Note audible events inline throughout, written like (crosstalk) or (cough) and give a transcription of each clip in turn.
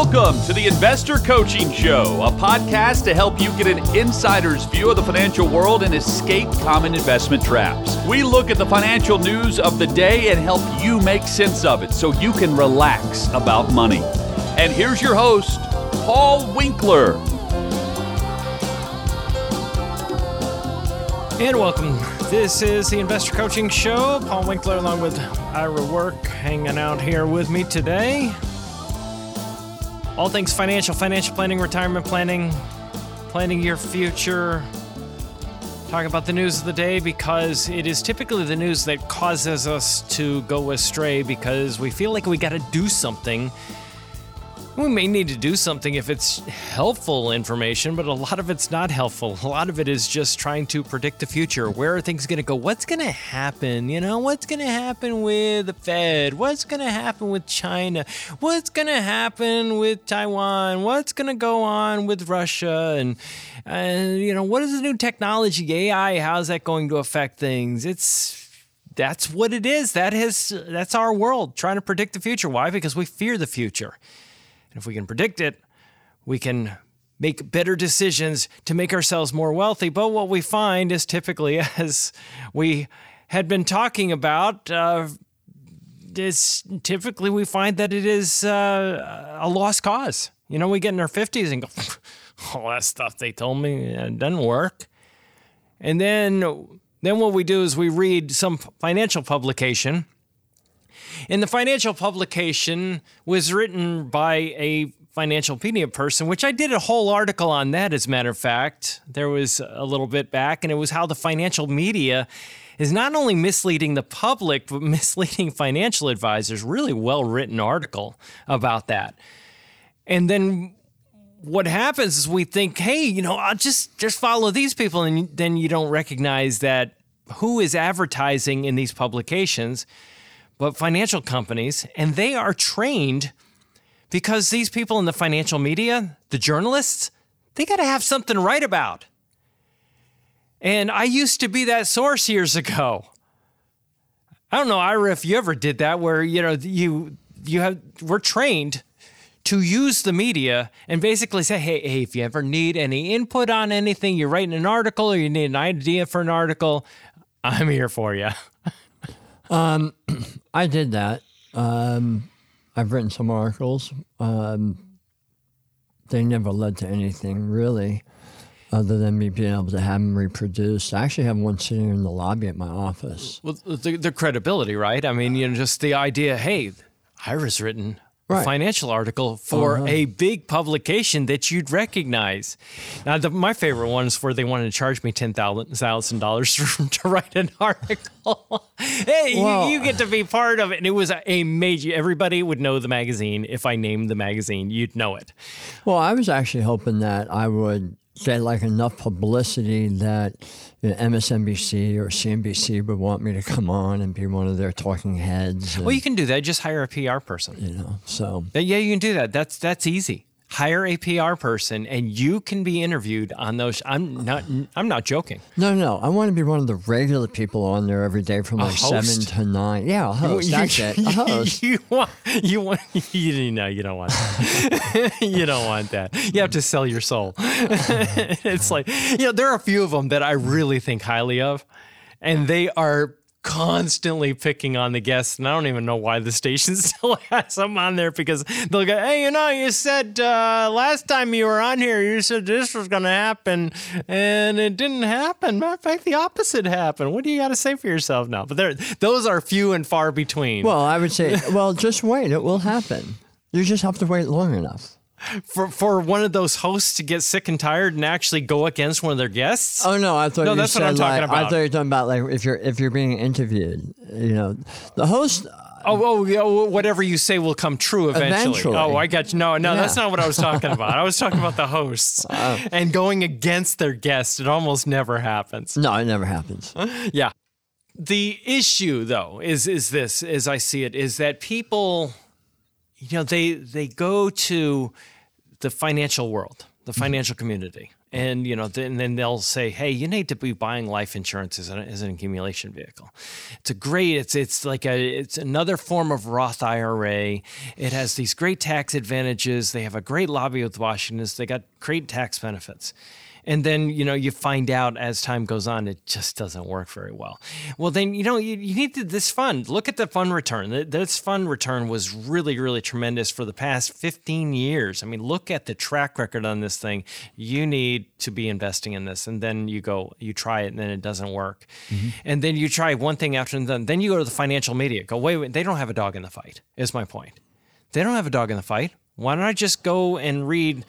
Welcome to the Investor Coaching Show, a podcast to help you get an insider's view of the financial world and escape common investment traps. We look at the financial news of the day and help you make sense of it so you can relax about money. And here's your host, Paul Winkler. And welcome. This is the Investor Coaching Show. Paul Winkler, along with Ira Work, hanging out here with me today. All things financial, financial planning, retirement planning, planning your future. Talk about the news of the day because it is typically the news that causes us to go astray because we feel like we got to do something we may need to do something if it's helpful information, but a lot of it's not helpful. A lot of it is just trying to predict the future. Where are things going to go? What's going to happen? You know, what's going to happen with the Fed? What's going to happen with China? What's going to happen with Taiwan? What's going to go on with Russia? And, uh, you know, what is the new technology, AI? How's that going to affect things? It's that's what it is. That is that's our world trying to predict the future. Why? Because we fear the future. And if we can predict it, we can make better decisions to make ourselves more wealthy. But what we find is typically, (laughs) as we had been talking about, uh, is typically we find that it is uh, a lost cause. You know, we get in our 50s and go, (laughs) all that stuff they told me it doesn't work. And then, then what we do is we read some financial publication and the financial publication was written by a financial media person, which I did a whole article on that, as a matter of fact. There was a little bit back, and it was how the financial media is not only misleading the public, but (laughs) misleading financial advisors. Really well written article about that. And then what happens is we think, hey, you know, I'll just just follow these people, and then you don't recognize that who is advertising in these publications but financial companies, and they are trained because these people in the financial media, the journalists, they got to have something write about. And I used to be that source years ago. I don't know, Ira, if you ever did that, where you know you you have we're trained to use the media and basically say, hey, hey, if you ever need any input on anything, you're writing an article or you need an idea for an article, I'm here for you. Um, I did that. Um, I've written some articles. Um, they never led to anything really, other than me being able to have them reproduced. I actually have one sitting in the lobby at my office. Well, the, the credibility, right? I mean, you know, just the idea. Hey, Ira's written right. financial article for uh-huh. a big publication that you'd recognize. Now, the, my favorite one is where they wanted to charge me ten thousand dollars (laughs) to write an article. Hey, you, you, get to be part of it, and it was a, a, major. Everybody would know the magazine if I named the magazine. You'd know it. Well, I was actually hoping that I would get like enough publicity that you know, MSNBC or CNBC would want me to come on and be one of their talking heads. And, well, you can do that. Just hire a PR person. You know, so yeah, you can do that. That's that's easy hire a PR person and you can be interviewed on those. I'm not. I'm not joking. No, no. I want to be one of the regular people on there every day from like seven to nine. Yeah, a host. You, That's it. A (laughs) host. You want. You want. You know. You don't want. That. (laughs) you don't want that. You have to sell your soul. (laughs) it's like you know. There are a few of them that I really think highly of, and they are constantly picking on the guests, and I don't even know why the station (laughs) still has them on there because they'll go, "Hey, you know, you said uh, last time you were on here, you said this was going to happen, and it didn't happen. Matter of fact, the opposite happened. What do you got to say for yourself now?" But there, those are few and far between. Well, I would say, well, just wait; it will happen. You just have to wait long enough for for one of those hosts to get sick and tired and actually go against one of their guests? Oh no, I thought no, you that's said what I'm like, talking about. I thought you were talking about like if you're if you're being interviewed, you know, the host. Oh, oh, oh, whatever you say will come true eventually. eventually. Oh, I got you. No, no, yeah. that's not what I was talking about. I was talking about the hosts uh, (laughs) and going against their guests. It almost never happens. No, it never happens. (laughs) yeah. The issue, though, is is this, as I see it, is that people, you know, they they go to the financial world, the mm-hmm. financial community. and you know, then, then they'll say, "Hey, you need to be buying life insurance as an, as an accumulation vehicle." It's a great. It's it's like a it's another form of Roth IRA. It has these great tax advantages. They have a great lobby with Washington. They got great tax benefits and then you know you find out as time goes on it just doesn't work very well. Well then you know you, you need to, this fund look at the fund return. This fund return was really really tremendous for the past 15 years. I mean look at the track record on this thing. You need to be investing in this. And then you go you try it and then it doesn't work. Mm-hmm. and then you try one thing after and then then you go to the financial media. Go wait, wait they don't have a dog in the fight is my point. They don't have a dog in the fight. Why don't i just go and read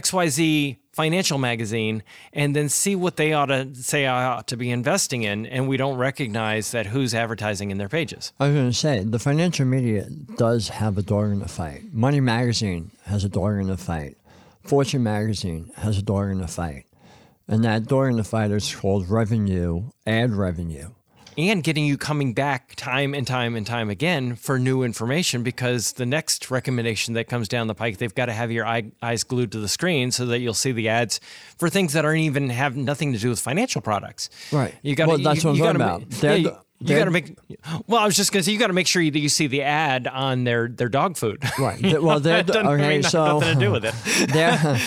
xyz financial magazine and then see what they ought to say I ought to be investing in, and we don't recognize that who's advertising in their pages. I was going to say the financial media does have a dog in the fight. Money Magazine has a dog in the fight. Fortune Magazine has a dog in the fight. And that dog in the fight is called revenue, ad revenue and getting you coming back time and time and time again for new information because the next recommendation that comes down the pike they've got to have your eye, eyes glued to the screen so that you'll see the ads for things that aren't even have nothing to do with financial products. Right. You got well, that's you, what i'm talking about. yeah, you got to make. Well, I was just going to say you got to make sure you, you see the ad on their their dog food. Right. Well, they're (laughs) okay. So nothing to do with it. their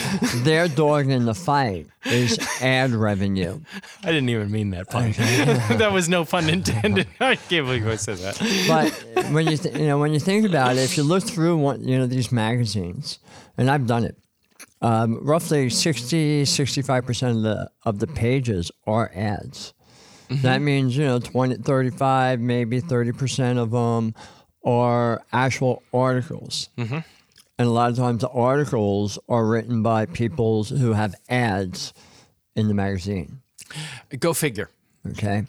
their dog in the fight is ad revenue. I didn't even mean that pun. (laughs) That was no pun intended. (laughs) I can't believe I said that. But when you th- you know when you think about it, if you look through one you know these magazines, and I've done it. Um, roughly 60, 65% of the, of the pages are ads. Mm-hmm. That means, you know, 20, 35, maybe 30% of them are actual articles. Mm-hmm. And a lot of times the articles are written by people who have ads in the magazine. Go figure. Okay.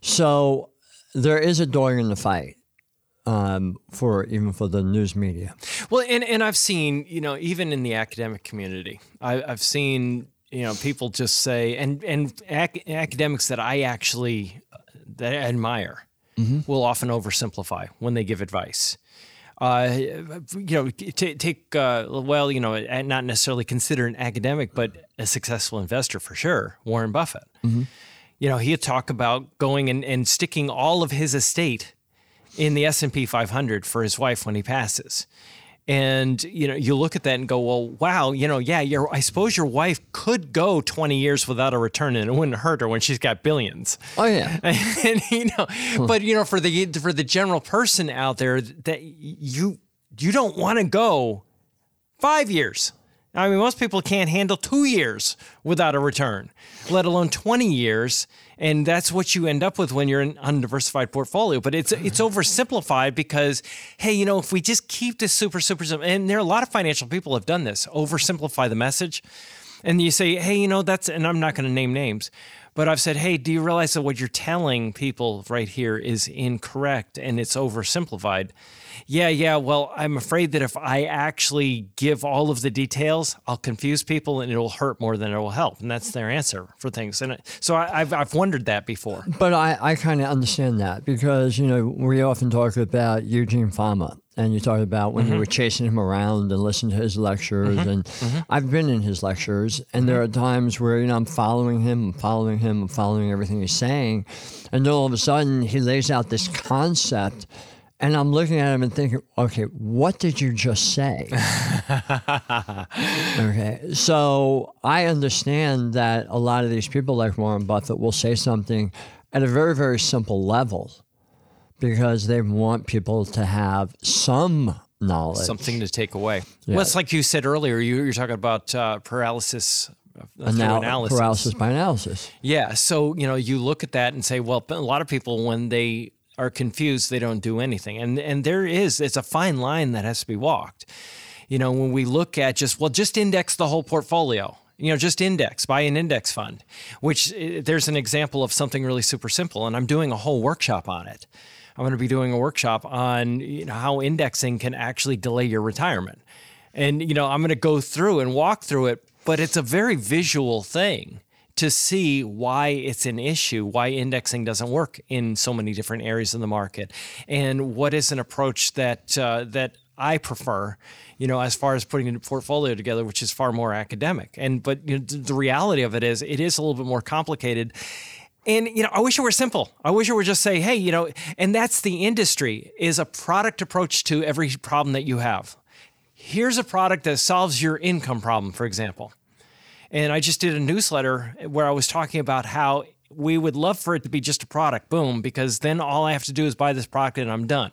So there is a dog in the fight. Um, for even for the news media. Well, and, and I've seen, you know, even in the academic community, I, I've seen you know people just say and and ac- academics that I actually that I admire mm-hmm. will often oversimplify when they give advice. Uh, you know, t- take uh, well, you know, not necessarily consider an academic, but a successful investor for sure, Warren Buffett. Mm-hmm. You know, he'd talk about going and, and sticking all of his estate in the S and P 500 for his wife when he passes and you know you look at that and go well wow you know yeah your i suppose your wife could go 20 years without a return and it wouldn't hurt her when she's got billions. Oh yeah. (laughs) And you know hmm. but you know for the for the general person out there that you you don't want to go 5 years I mean, most people can't handle two years without a return, let alone 20 years. And that's what you end up with when you're an undiversified portfolio. But it's it's oversimplified because, hey, you know, if we just keep this super, super simple, and there are a lot of financial people have done this, oversimplify the message. And you say, hey, you know, that's, and I'm not going to name names, but I've said, hey, do you realize that what you're telling people right here is incorrect and it's oversimplified? Yeah, yeah, well, I'm afraid that if I actually give all of the details, I'll confuse people and it'll hurt more than it will help. And that's their answer for things. And so I, have I've wondered that before. But I, I kind of understand that because, you know, we often talk about Eugene Fama and you talk about when mm-hmm. you were chasing him around and listening to his lectures mm-hmm. and mm-hmm. I've been in his lectures and there are times where you know I'm following him I'm following him I'm following everything he's saying and then all of a sudden he lays out this concept and I'm looking at him and thinking, okay, what did you just say? (laughs) okay. So I understand that a lot of these people, like Warren Buffett, will say something at a very, very simple level because they want people to have some knowledge. Something to take away. Yeah. Well, it's like you said earlier, you, you're talking about uh, paralysis Anal- analysis. Paralysis by analysis. Yeah. So, you know, you look at that and say, well, a lot of people, when they are confused, they don't do anything. And and there is it's a fine line that has to be walked. You know, when we look at just well, just index the whole portfolio. You know, just index, buy an index fund, which eh, there's an example of something really super simple. And I'm doing a whole workshop on it. I'm going to be doing a workshop on you know, how indexing can actually delay your retirement. And, you know, I'm going to go through and walk through it, but it's a very visual thing to see why it's an issue, why indexing doesn't work in so many different areas of the market, and what is an approach that uh, that I prefer, you know, as far as putting a portfolio together, which is far more academic. And but you know, the reality of it is, it is a little bit more complicated. And you know, I wish it were simple. I wish it were just say, hey, you know, and that's the industry is a product approach to every problem that you have. Here's a product that solves your income problem, for example. And I just did a newsletter where I was talking about how we would love for it to be just a product, boom, because then all I have to do is buy this product and I'm done.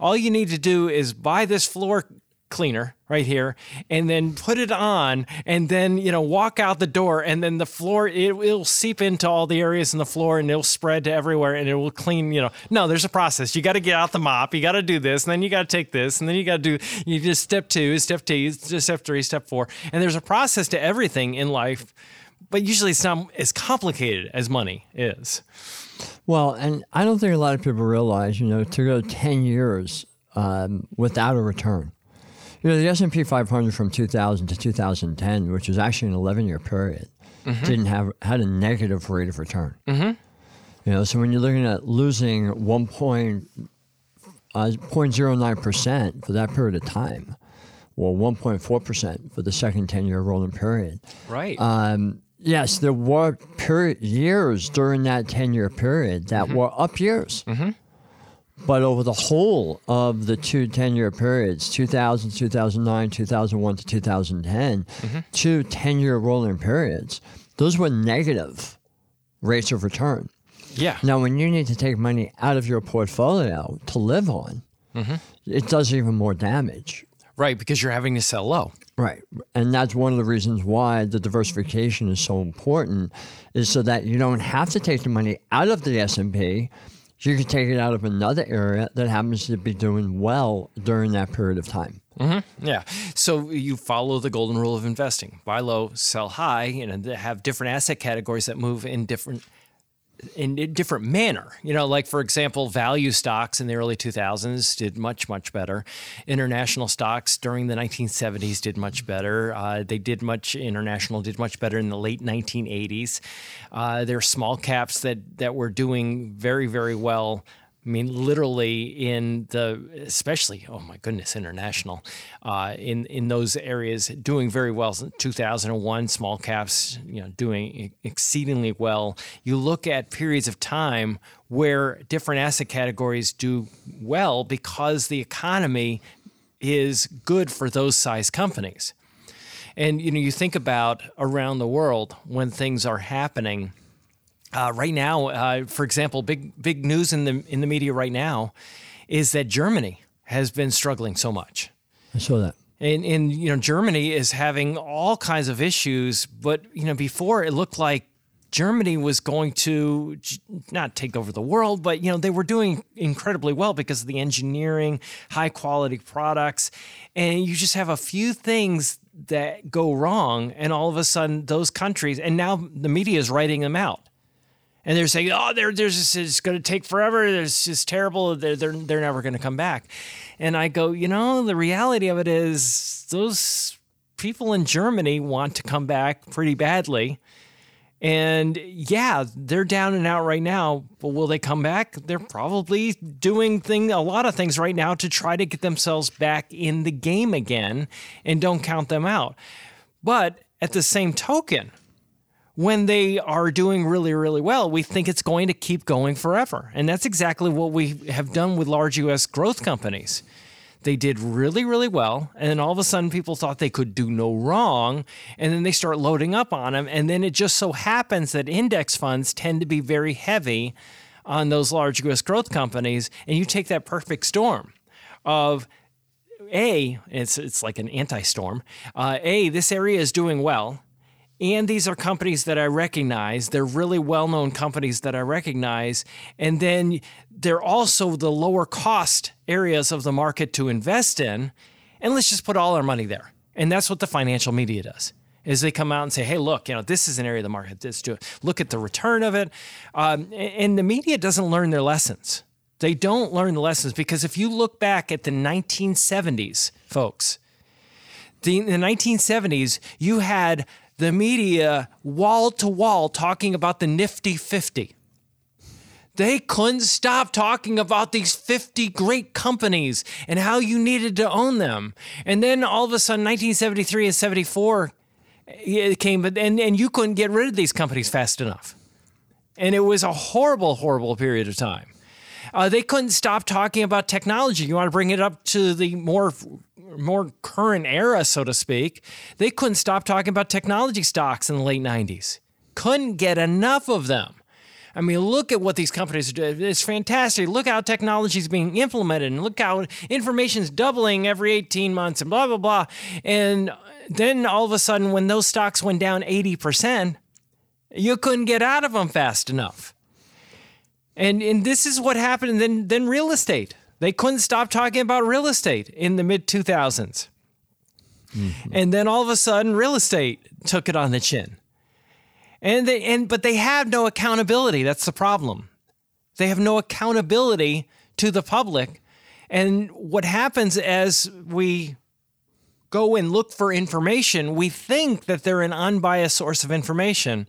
All you need to do is buy this floor cleaner right here and then put it on and then you know walk out the door and then the floor it will seep into all the areas in the floor and it'll spread to everywhere and it will clean you know. No there's a process. You got to get out the mop you got to do this and then you got to take this and then you got to do you just step two step two step three step four. And there's a process to everything in life but usually it's not as complicated as money is. Well, and I don't think a lot of people realize, you know, to go 10 years um, without a return. You know, the S&P 500 from 2000 to 2010, which was actually an 11-year period, didn't have had a negative rate of return. Mm-hmm. You know, so when you're looking at losing 1 point, uh, 0.09 percent for that period of time, or 1.4 percent for the second 10-year rolling period, right um, yes, there were period years during that ten year period that were up years. But over the whole of the two 10 year periods, 2000, 2009, 2001 to 2010, two 10 year rolling periods, those were negative rates of return. yeah Now, when you need to take money out of your portfolio to live on, mm-hmm. it does even more damage. right because you're having to sell low Right. And that's one of the reasons why the diversification is so important is so that you don't have to take the money out of the S&P. You can take it out of another area that happens to be doing well during that period of time. Mm-hmm. Yeah. So you follow the golden rule of investing: buy low, sell high, and have different asset categories that move in different in a different manner. You know, like for example, value stocks in the early 2000s did much much better. International stocks during the 1970s did much better. Uh, they did much international did much better in the late 1980s. Uh, there are small caps that that were doing very very well I mean, literally in the, especially, oh my goodness, international, uh, in in those areas, doing very well. 2001, small caps, you know, doing exceedingly well. You look at periods of time where different asset categories do well because the economy is good for those size companies. And you know, you think about around the world when things are happening. Uh, right now, uh, for example, big big news in the in the media right now is that Germany has been struggling so much. I saw that. And, and you know Germany is having all kinds of issues, but you know before it looked like Germany was going to not take over the world, but you know they were doing incredibly well because of the engineering, high quality products, and you just have a few things that go wrong, and all of a sudden those countries, and now the media is writing them out. And they're saying, "Oh, they're, they're just, it's going to take forever. It's just terrible. They're, they're, they're never going to come back." And I go, you know, the reality of it is those people in Germany want to come back pretty badly. And yeah, they're down and out right now, but will they come back? They're probably doing thing a lot of things right now to try to get themselves back in the game again and don't count them out. But at the same token, when they are doing really, really well, we think it's going to keep going forever. And that's exactly what we have done with large US growth companies. They did really, really well. And then all of a sudden, people thought they could do no wrong. And then they start loading up on them. And then it just so happens that index funds tend to be very heavy on those large US growth companies. And you take that perfect storm of A, it's, it's like an anti storm. Uh, a, this area is doing well. And these are companies that I recognize. They're really well known companies that I recognize. And then they're also the lower cost areas of the market to invest in. And let's just put all our money there. And that's what the financial media does. Is they come out and say, "Hey, look, you know, this is an area of the market. This do it. look at the return of it," um, and the media doesn't learn their lessons. They don't learn the lessons because if you look back at the 1970s, folks, the, the 1970s, you had the media wall to wall talking about the nifty 50. They couldn't stop talking about these 50 great companies and how you needed to own them. And then all of a sudden, 1973 and 74 it came, and, and you couldn't get rid of these companies fast enough. And it was a horrible, horrible period of time. Uh, they couldn't stop talking about technology. You want to bring it up to the more more current era, so to speak. They couldn't stop talking about technology stocks in the late 90s. Couldn't get enough of them. I mean, look at what these companies are doing. It's fantastic. Look how technology is being implemented, and look how information is doubling every 18 months, and blah, blah, blah. And then all of a sudden, when those stocks went down 80%, you couldn't get out of them fast enough. And, and this is what happened. And then, then real estate. They couldn't stop talking about real estate in the mid 2000s. Mm-hmm. And then all of a sudden, real estate took it on the chin. And they and but they have no accountability. That's the problem. They have no accountability to the public. And what happens as we go and look for information, we think that they're an unbiased source of information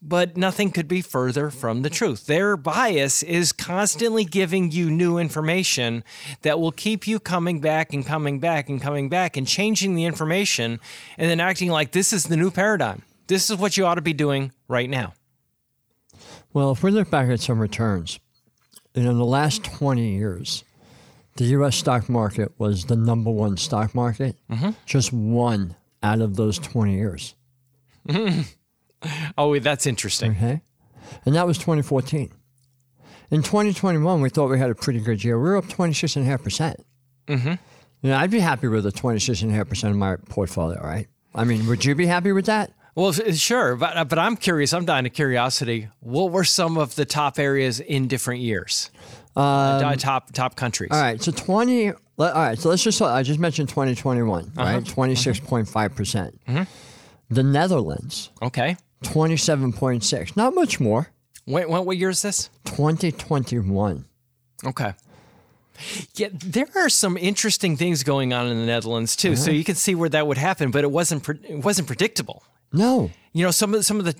but nothing could be further from the truth. Their bias is constantly giving you new information that will keep you coming back and coming back and coming back and changing the information and then acting like this is the new paradigm. This is what you ought to be doing right now. Well, if we look back at some returns, in the last 20 years, the U.S. stock market was the number one stock market, mm-hmm. just one out of those 20 years. (laughs) (laughs) Oh, that's interesting. Okay. And that was 2014. In 2021, we thought we had a pretty good year. We were up 26.5%. Mm-hmm. You know, I'd be happy with a 26.5% of my portfolio, right? I mean, would you be happy with that? Well, sure, but uh, but I'm curious. I'm dying of curiosity. What were some of the top areas in different years? Um, uh, top top countries. All right, so 20. All right, so let's just. I just mentioned 2021, uh-huh. right? 26.5 percent. Mm-hmm. The Netherlands. Okay. 27.6. Not much more. Wait, what, what year is this? 2021. Okay. Yeah, there are some interesting things going on in the Netherlands too. Uh-huh. So you can see where that would happen, but it wasn't pre- it wasn't predictable. No. You know, some of some of the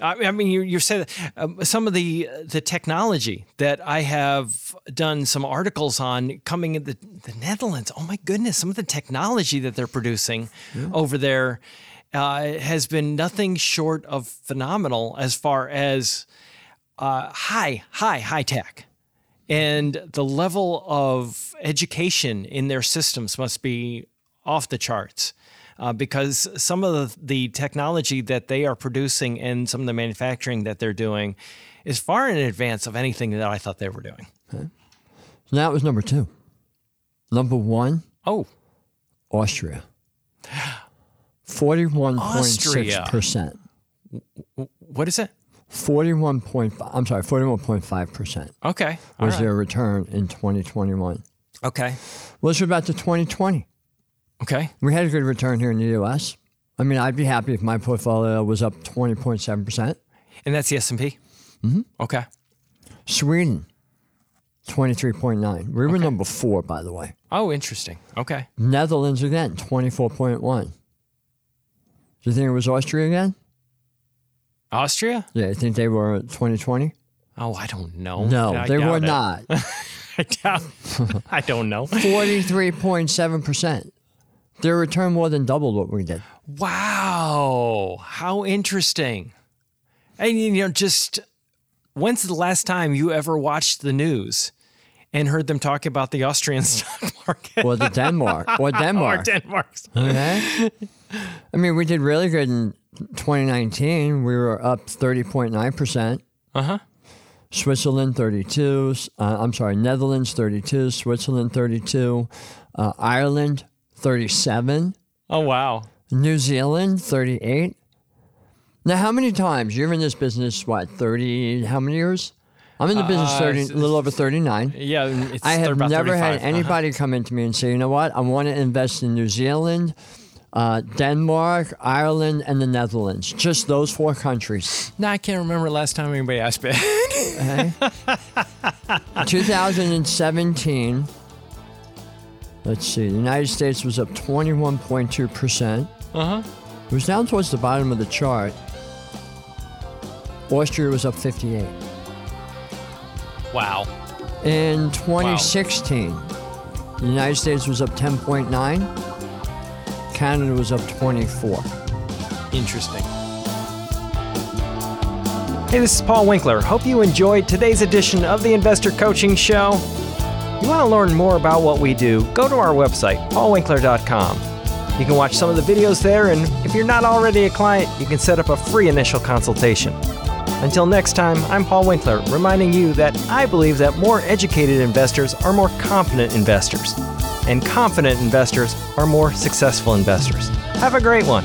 I mean, you, you said um, some of the the technology that I have done some articles on coming in the, the Netherlands. Oh my goodness, some of the technology that they're producing yeah. over there uh, has been nothing short of phenomenal as far as uh, high, high, high tech. And the level of education in their systems must be off the charts. Uh, because some of the, the, technology that they are producing and some of the manufacturing that they're doing is far in advance of anything that I thought they were doing. Okay. So that was number two. Number one. Oh, Austria. (gasps) (gasps) (gasps) 41.6%. What is it? 41.5, I'm sorry, 41.5%. Okay. was right. their return in 2021. Okay. Well, let's back to 2020. Okay. We had a good return here in the US. I mean, I'd be happy if my portfolio was up 20.7%. And that's the S&P? Mm-hmm. Okay. Sweden, 23.9. We were okay. number four, by the way. Oh, interesting. Okay. Netherlands again, 24.1. Do you think it was Austria again? Austria? Yeah, I think they were 2020. Oh, I don't know. No, I they were it. not. (laughs) I doubt. (laughs) I don't know. 43.7%. Their return more than doubled what we did. Wow. How interesting. And, you know, just when's the last time you ever watched the news and heard them talk about the Austrian (laughs) stock market? Or the Denmark. Or Denmark. or Denmark. Okay. I mean, we did really good in 2019. We were up 30.9%. Uh huh. Switzerland 32. Uh, I'm sorry, Netherlands 32. Switzerland 32. Uh, Ireland 37. Oh, wow. New Zealand 38. Now, how many times? You're in this business, what, 30, how many years? I'm in the business uh, 30, a little over 39. Yeah, I have never had uh-huh. anybody uh-huh. come into me and say, you know what, I want to invest in New Zealand, uh, Denmark, Ireland, and the Netherlands. Just those four countries. No, I can't remember last time anybody asked me. (laughs) okay. 2017. Let's see. The United States was up 21.2 percent. Uh huh. It was down towards the bottom of the chart. Austria was up 58. Wow. In 2016, the United States was up 10.9, Canada was up 24. Interesting. Hey, this is Paul Winkler. Hope you enjoyed today's edition of the Investor Coaching Show. You want to learn more about what we do? Go to our website, paulwinkler.com. You can watch some of the videos there, and if you're not already a client, you can set up a free initial consultation. Until next time, I'm Paul Winkler, reminding you that I believe that more educated investors are more confident investors, and confident investors are more successful investors. Have a great one.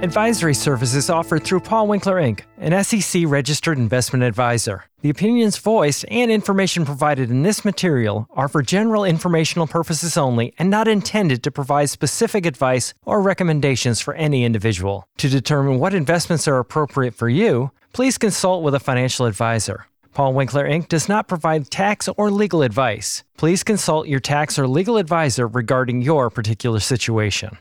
Advisory services offered through Paul Winkler Inc., an SEC registered investment advisor. The opinions voiced and information provided in this material are for general informational purposes only and not intended to provide specific advice or recommendations for any individual. To determine what investments are appropriate for you, please consult with a financial advisor. Paul Winkler Inc. does not provide tax or legal advice. Please consult your tax or legal advisor regarding your particular situation.